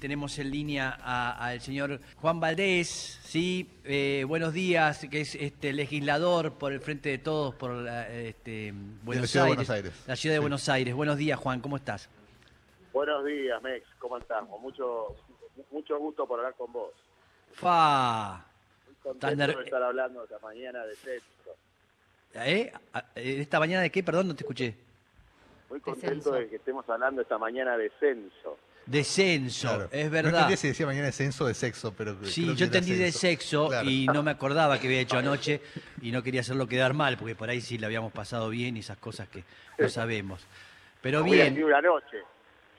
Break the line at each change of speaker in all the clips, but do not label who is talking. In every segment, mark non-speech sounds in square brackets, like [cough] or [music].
tenemos en línea al señor Juan Valdés, sí, eh, buenos días, que es este legislador por el Frente de Todos, por la, este, Buenos,
la ciudad
Aires,
de Buenos Aires.
La ciudad de Buenos Aires. Buenos días, Juan, ¿cómo estás?
Buenos días, Mex, ¿cómo estamos? Mucho, mucho gusto por hablar con vos.
Fa.
Muy contento de estar hablando esta mañana de sexo.
¿Eh? ¿Esta mañana de qué? Perdón, no te escuché.
Muy contento de, que estemos hablando esta mañana de censo.
De censo, es verdad. No
entendí si decía mañana de censo de sexo, pero.
Sí, yo entendí de sexo y no me acordaba que había hecho anoche y no quería hacerlo quedar mal, porque por ahí sí le habíamos pasado bien y esas cosas que no sabemos. Pero bien.
una noche.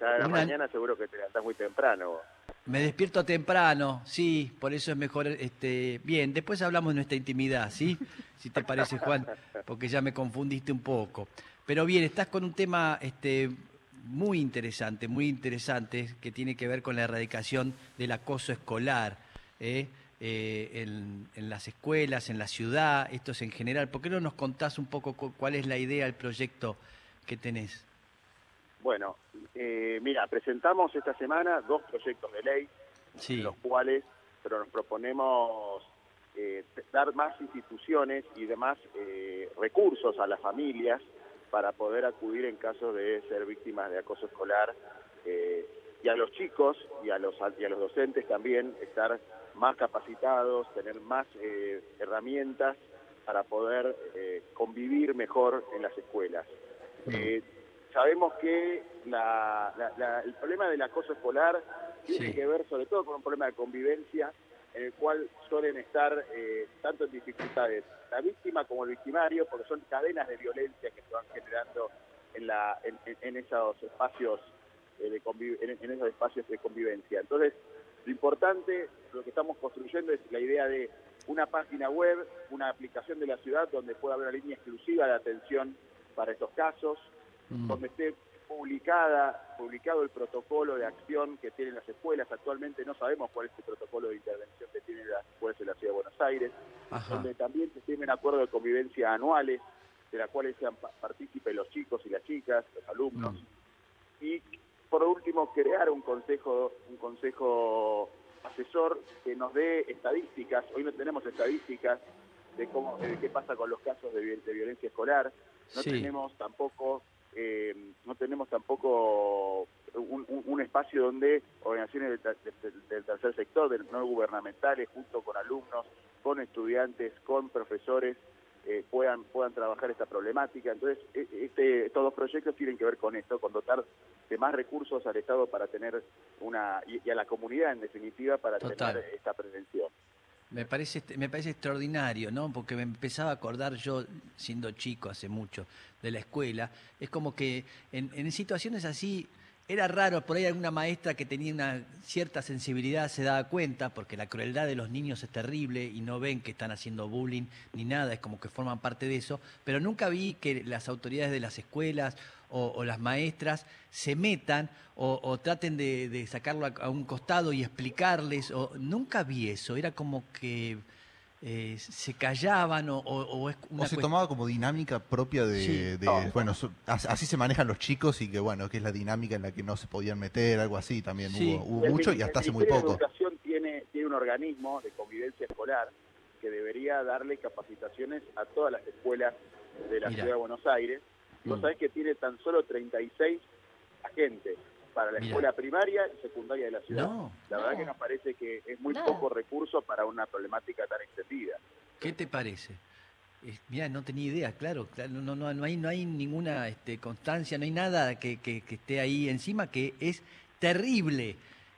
Ya de la mañana seguro que te levantás muy temprano.
Me despierto temprano, sí, por eso es mejor, este, bien, después hablamos de nuestra intimidad, ¿sí? [laughs] Si te parece, Juan, porque ya me confundiste un poco. Pero bien, estás con un tema este, muy interesante, muy interesante, que tiene que ver con la erradicación del acoso escolar ¿eh? Eh, en, las escuelas, en la ciudad, esto es en general. ¿Por qué no nos contás un poco cuál es la idea, el proyecto que tenés?
Bueno, eh, mira, presentamos esta semana dos proyectos de ley, los cuales pero nos proponemos dar más instituciones y demás recursos a las familias para poder acudir en caso de ser víctimas de acoso escolar eh, y a los chicos y a los, y a los docentes también estar más capacitados, tener más eh, herramientas para poder eh, convivir mejor en las escuelas. sabemos que el problema del acoso escolar tiene que ver sobre todo con un problema de convivencia en el cual suelen estar eh, tanto en dificultades la víctima como el victimario, porque son cadenas de violencia que se van generando en, la, en, esos espacios eh, de en, esos espacios de convivencia. Entonces, lo importante, lo que estamos construyendo es la idea de una página web, una aplicación de la ciudad donde pueda haber una línea exclusiva de atención para estos casos, mm. donde esté publicada, publicado el protocolo de acción que tienen las escuelas. Actualmente no sabemos cuál es el protocolo de intervención que tienen las escuelas de la Ciudad de Buenos Aires, donde también se tienen acuerdos de convivencia anuales, de las cuales sean partícipes los chicos y las chicas, los alumnos. Mm. Y por último, crear un consejo, un consejo asesor que nos dé estadísticas. Hoy no tenemos estadísticas de cómo, de qué pasa con los casos de, violencia escolar. No tenemos tampoco eh, no tenemos tampoco un, espacio donde organizaciones del, tercer sector, del no gubernamentales, junto con alumnos, con estudiantes, con profesores, eh, puedan puedan trabajar esta problemática. Entonces, e, este, estos dos proyectos tienen que ver con esto, con dotar de más recursos al Estado para tener una, y, a la comunidad en definitiva, para tener esta prevención.
Me parece, me parece extraordinario, ¿no? Porque me empezaba a acordar yo, siendo chico hace mucho, de la escuela. Es como que en, en situaciones así era raro, por ahí alguna maestra que tenía una cierta sensibilidad se daba cuenta, porque la crueldad de los niños es terrible y no ven que están haciendo bullying ni nada, es como que forman parte de eso, pero nunca vi que las autoridades de las escuelas o, las maestras se metan o, traten de, sacarlo a, un costado y explicarles, o nunca vi eso, era como que eh, se callaban o, o,
se tomaba como dinámica propia de, bueno, así se manejan los chicos y que bueno, que es la dinámica en la que no se podían meter, algo así también hubo, mucho y hasta hace muy poco.
La educación tiene, tiene un organismo de convivencia escolar que debería darle capacitaciones a todas las escuelas de la ciudad de Buenos Aires. Vos mm. sabés que tiene tan solo 36 agentes para la escuela primaria y secundaria de la ciudad. la verdad que nos parece que es muy poco recurso para una problemática tan extendida.
¿Qué te parece? mira, no tenía idea, claro, no, no, no, hay, no hay ninguna este, constancia, no hay nada que, que, esté ahí encima, que es terrible,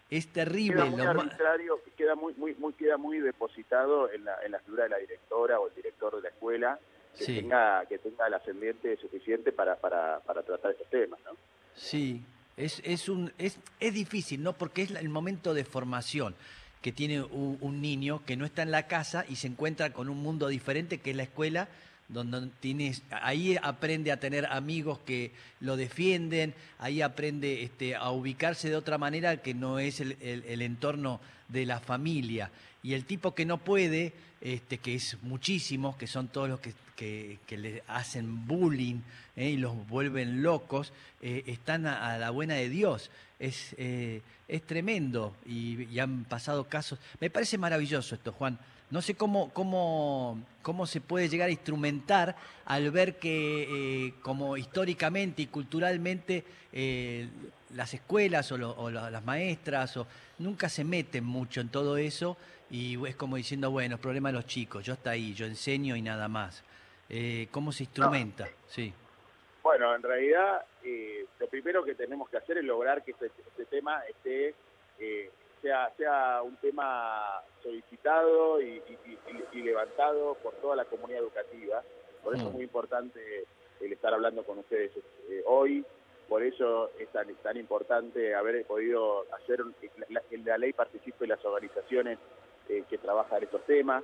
es terrible.
Queda muy arbitrario, queda muy, muy, muy, queda muy depositado en la, en la figura de la directora o el director de la escuela, que, tenga, que tenga el ascendiente suficiente para, para, para tratar estos temas, ¿no?
Sí, es, es, un, es, es difícil, ¿no? Porque es el momento de formación que tiene un, niño que no está en la casa y se encuentra con un mundo diferente que es la escuela, donde tienes, ahí aprende a tener amigos que lo defienden, ahí aprende este, a ubicarse de otra manera que no es el, el, entorno de la familia. Y el tipo que no puede, este, que es muchísimos, que son todos los que que, le hacen bullying ¿eh? y los vuelven locos, eh, están a, la buena de Dios. Es, es tremendo y, han pasado casos. Me parece maravilloso esto, Juan. No sé cómo, cómo, cómo se puede llegar a instrumentar al ver que, como históricamente y culturalmente, las escuelas o, las maestras o, nunca se meten mucho en todo eso y es como diciendo, bueno, es problema de los chicos, yo está ahí, yo enseño y nada más. Eh, ¿Cómo se instrumenta? Sí.
Bueno, en realidad eh, lo primero que tenemos que hacer es lograr que este, este tema esté, eh, sea, sea un tema solicitado y, levantado por toda la comunidad educativa. Por eso es mm. muy importante el estar hablando con ustedes hoy. Por eso es tan, tan importante haber podido hacer que la, la ley participe en las organizaciones eh, que trabajan estos temas.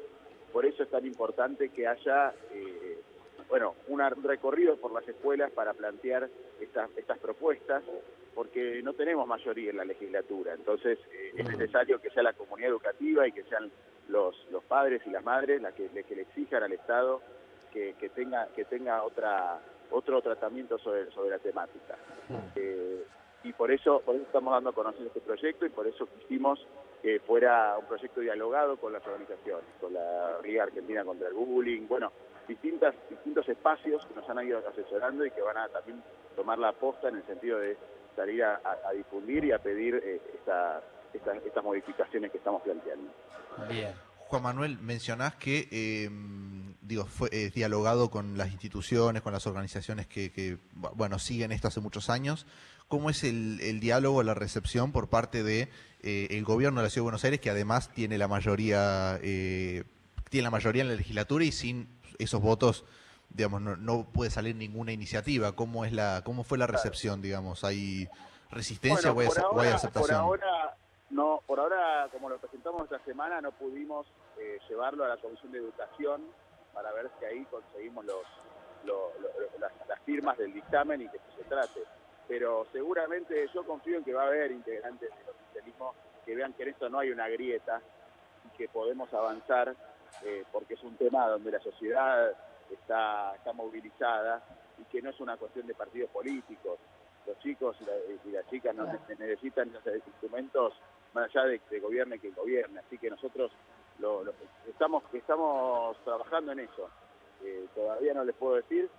Por eso es tan importante que haya eh, bueno, un recorrido por las escuelas para plantear estas, estas propuestas, porque no tenemos mayoría en la legislatura. Entonces eh, es necesario que sea la comunidad educativa y que sean los, los padres y las madres las que, que le exijan al Estado que, que, tenga, que tenga otra otro tratamiento sobre, sobre la temática. y por eso, por eso estamos dando a conocer este proyecto y por eso quisimos que fuera un proyecto dialogado con las organizaciones, con la Liga Argentina contra el Bullying, bueno, distintas, distintos espacios que nos han ido asesorando y que van a también tomar la aposta en el sentido de salir a, difundir y a pedir eh, estas modificaciones que estamos planteando.
Bien. Juan Manuel, mencionás que em, digo, fue dialogado con las instituciones, con las organizaciones que, bueno siguen esto hace muchos años. ¿Cómo es el, el diálogo, la recepción por parte de eh, el gobierno de la Ciudad de Buenos Aires, que además tiene la mayoría, eh, tiene la mayoría en la legislatura y sin esos votos, digamos, no, puede salir ninguna iniciativa. ¿Cómo es la, cómo fue la recepción, digamos? ¿Hay resistencia o, hay, aceptación?
Por ahora, no, por ahora, como lo presentamos esta semana, no pudimos eh, llevarlo a la Comisión de Educación para ver si ahí conseguimos los, las, las, firmas del dictamen y que se trate. Pero seguramente yo confío en que va a haber integrantes de los que vean que en esto no hay una grieta y que podemos avanzar eh, porque es un tema donde la sociedad está, está movilizada y que no es una cuestión de partidos políticos. Los chicos y, las chicas no necesitan esos instrumentos más allá de que gobierne quien gobierne. Así que nosotros lo, estamos, estamos trabajando en eso. Eh, todavía no les puedo decir.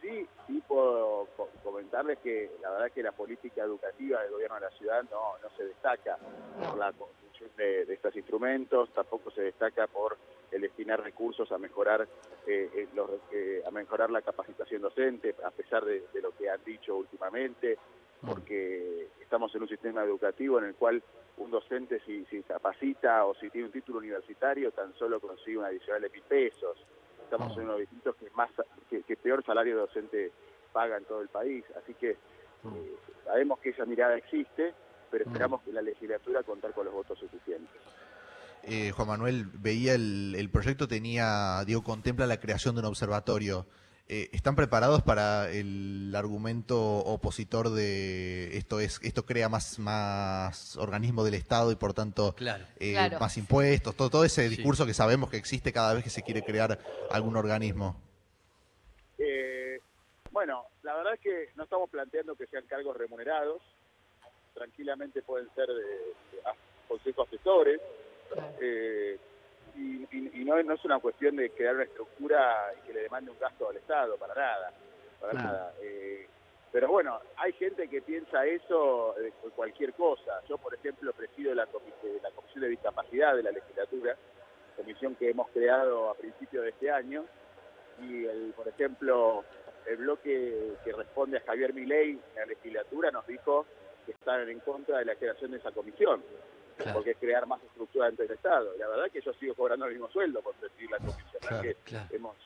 Sí, sí puedo comentarles que la verdad que la política educativa del gobierno de la ciudad no, no se destaca por la construcción de, estos instrumentos, tampoco se destaca por el destinar recursos a mejorar eh, eh, eh, a mejorar la capacitación docente, a pesar de, lo que han dicho últimamente, porque estamos en un sistema educativo en el cual un docente si, si capacita o si tiene un título universitario tan solo consigue una adicional de mil pesos. Estamos en uno de los distritos que más que, peor salario docente paga en todo el país, así que eh, sabemos que esa mirada existe, pero esperamos que la legislatura contar con los votos suficientes.
Eh, Juan Manuel, veía el, el proyecto tenía, digo, contempla la creación de un observatorio. Eh, ¿Están preparados para el argumento opositor de esto es esto crea más más organismos del Estado y por tanto eh, más impuestos, todo, todo ese discurso que sabemos que existe cada vez que se quiere crear algún organismo?
Eh, bueno, la verdad es que no estamos planteando que sean cargos remunerados, tranquilamente pueden ser de, consejos asesores y, no, es una cuestión de crear una estructura y que le demande un gasto al Estado, para nada, para nada. Eh, pero bueno, hay gente que piensa eso de cualquier cosa. Yo, por ejemplo, presido la, la Comisión de Discapacidad de la legislatura, comisión que hemos creado a principios de este año, y, el, por ejemplo, el bloque que responde a Javier Milei en la legislatura nos dijo que están en contra de la creación de esa comisión porque es crear más estructura dentro del Estado. La verdad que yo sigo cobrando el mismo sueldo por decir la comisión, que hemos,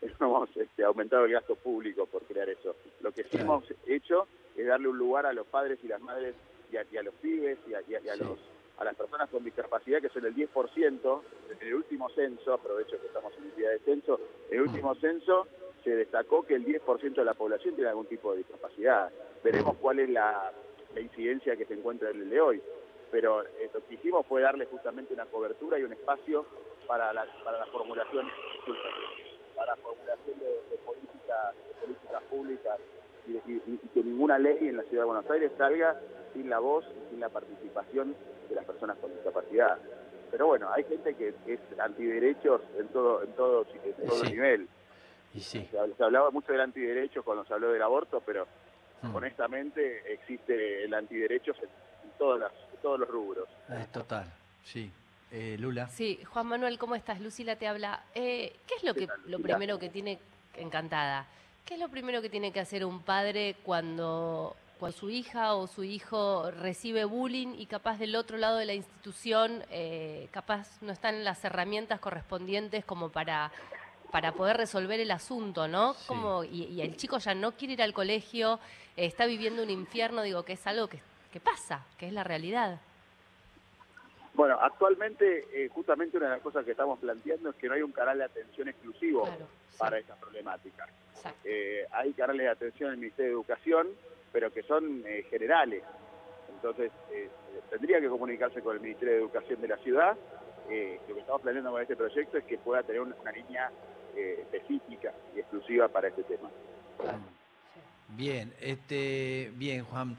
[laughs] hemos este, aumentado el gasto público por crear eso. Lo que sí hemos hecho es darle un lugar a los padres y las madres y a, los pibes y a, los a las personas con discapacidad, que son el 10%, en el último censo, aprovecho que estamos en el día de censo, en el último mm. censo se destacó que el 10% de la población tiene algún tipo de discapacidad. Veremos cuál es la, la incidencia que se encuentra en el de hoy pero eh, lo que hicimos fue darle justamente una cobertura y un espacio para la, para la formulación. para formulación de, políticas política públicas y, que ninguna ley en la Ciudad de Buenos Aires salga sin la voz y sin la participación de las personas con discapacidad. Pero bueno, hay gente que es antiderechos en todo en todo, en todo nivel. Se, hablaba mucho del antiderecho cuando se habló del aborto, pero hmm. honestamente existe el antiderecho en, todas las, todos los rubros.
Es total, sí. Eh, Lula.
Sí, Juan Manuel, ¿cómo estás? Lucila te habla. Eh, ¿Qué es lo, que, lo primero que tiene, encantada, qué es lo primero que tiene que hacer un padre cuando, cuando su hija o su hijo recibe bullying y capaz del otro lado de la institución, eh, capaz no están las herramientas correspondientes como para para poder resolver el asunto, ¿no? Como, y, el chico ya no quiere ir al colegio, está viviendo un infierno, digo, que es algo que, pasa, que es la realidad.
Bueno, actualmente eh, justamente una de las cosas que estamos planteando es que no hay un canal de atención exclusivo para esta problemática. Eh, hay canales de atención en el Ministerio de Educación, pero que son eh, generales. Entonces, tendría que comunicarse con el Ministerio de Educación de la ciudad. lo que estamos planeando con este proyecto es que pueda tener una, una línea específica y exclusiva para este tema.
Bien, este, bien, Juan.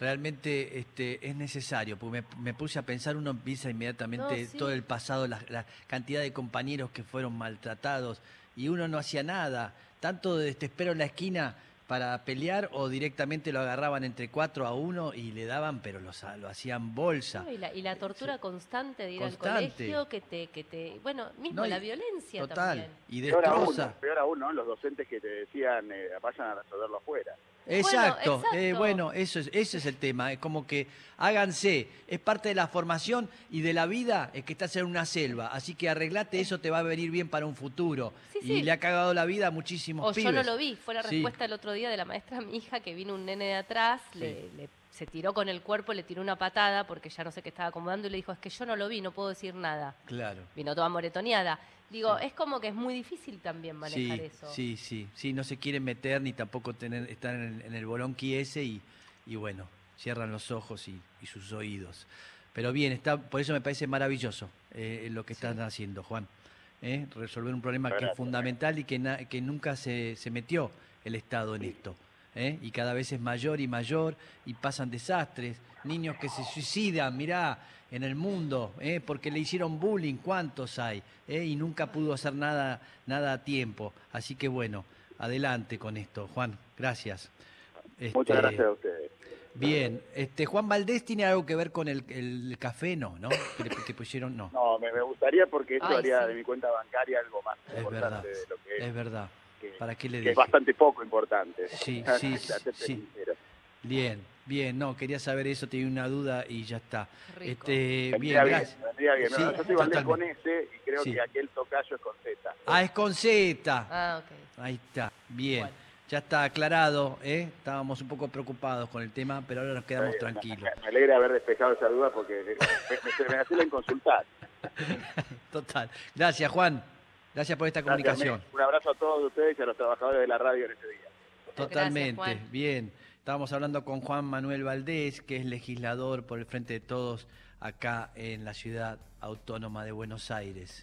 Realmente este, es necesario, porque me, puse a pensar, uno empieza inmediatamente todo el pasado, la, la, cantidad de compañeros que fueron maltratados y uno no hacía nada, tanto de este espero en la esquina para pelear o directamente lo agarraban entre cuatro a uno y le daban, pero lo, lo hacían bolsa.
y, la, tortura constante de ir al colegio, que te, que te, bueno, mismo la violencia total, también.
Y destroza.
Peor aún, ¿no? Los docentes que te decían, eh, vayan a resolverlo afuera.
Exacto, eh, bueno, eso es, ese es el tema, es como que háganse, es parte de la formación y de la vida, es que estás en una selva, así que arreglate, eso te va a venir bien para un futuro. y le ha cagado la vida a muchísimos
o yo no lo vi, fue la respuesta el otro día de la maestra a mi hija, que vino un nene de atrás, le, se tiró con el cuerpo, le tiró una patada porque ya no sé qué estaba acomodando y le dijo, es que yo no lo vi, no puedo decir nada.
Claro.
Vino toda moretoneada. Digo, es como que es muy difícil también manejar eso.
Sí, sí, sí, no se quieren meter ni tampoco tener, estar en, el, bolonqui ese y, y, bueno, cierran los ojos y, sus oídos. Pero bien, está, por eso me parece maravilloso eh, lo que están haciendo, Juan. ¿eh? Resolver un problema que es fundamental y que, que nunca se, se metió el Estado en esto. ¿Eh? y cada vez es mayor y mayor y pasan desastres, niños que se suicidan, mirá, en el mundo, ¿eh? porque le hicieron bullying, ¿cuántos hay? ¿eh? Y nunca pudo hacer nada, nada a tiempo. Así que bueno, adelante con esto, Juan, gracias.
Muchas este, gracias a ustedes.
Bien, este, Juan Valdés tiene algo que ver con el, café, ¿no? ¿no? Que, pusieron, no.
No, me, gustaría porque esto haría de mi cuenta bancaria algo más
es
importante
verdad,
de lo que
es. verdad ¿Para qué le
que es bastante poco importante.
Sí, [laughs] sí, sí. Bien, bien, no, quería saber eso, tenía una duda y ya está. Este, bien, gracias.
Bien, bien. yo estoy con S y creo que aquel tocayo es con Z.
Ah, es con Z. Ah, ok. Ahí está, bien. Ya está aclarado, ¿eh? estábamos un poco preocupados con el tema, pero ahora nos quedamos tranquilos.
Me, alegra haber despejado esa duda porque me, me, me, en consultar. [laughs]
Total. Gracias, Juan. Gracias por esta comunicación.
Un abrazo a todos ustedes y a los trabajadores de la radio en este día.
Totalmente, bien. Estábamos hablando con Juan Manuel Valdés, que es legislador por el Frente de Todos acá en la ciudad autónoma de Buenos Aires.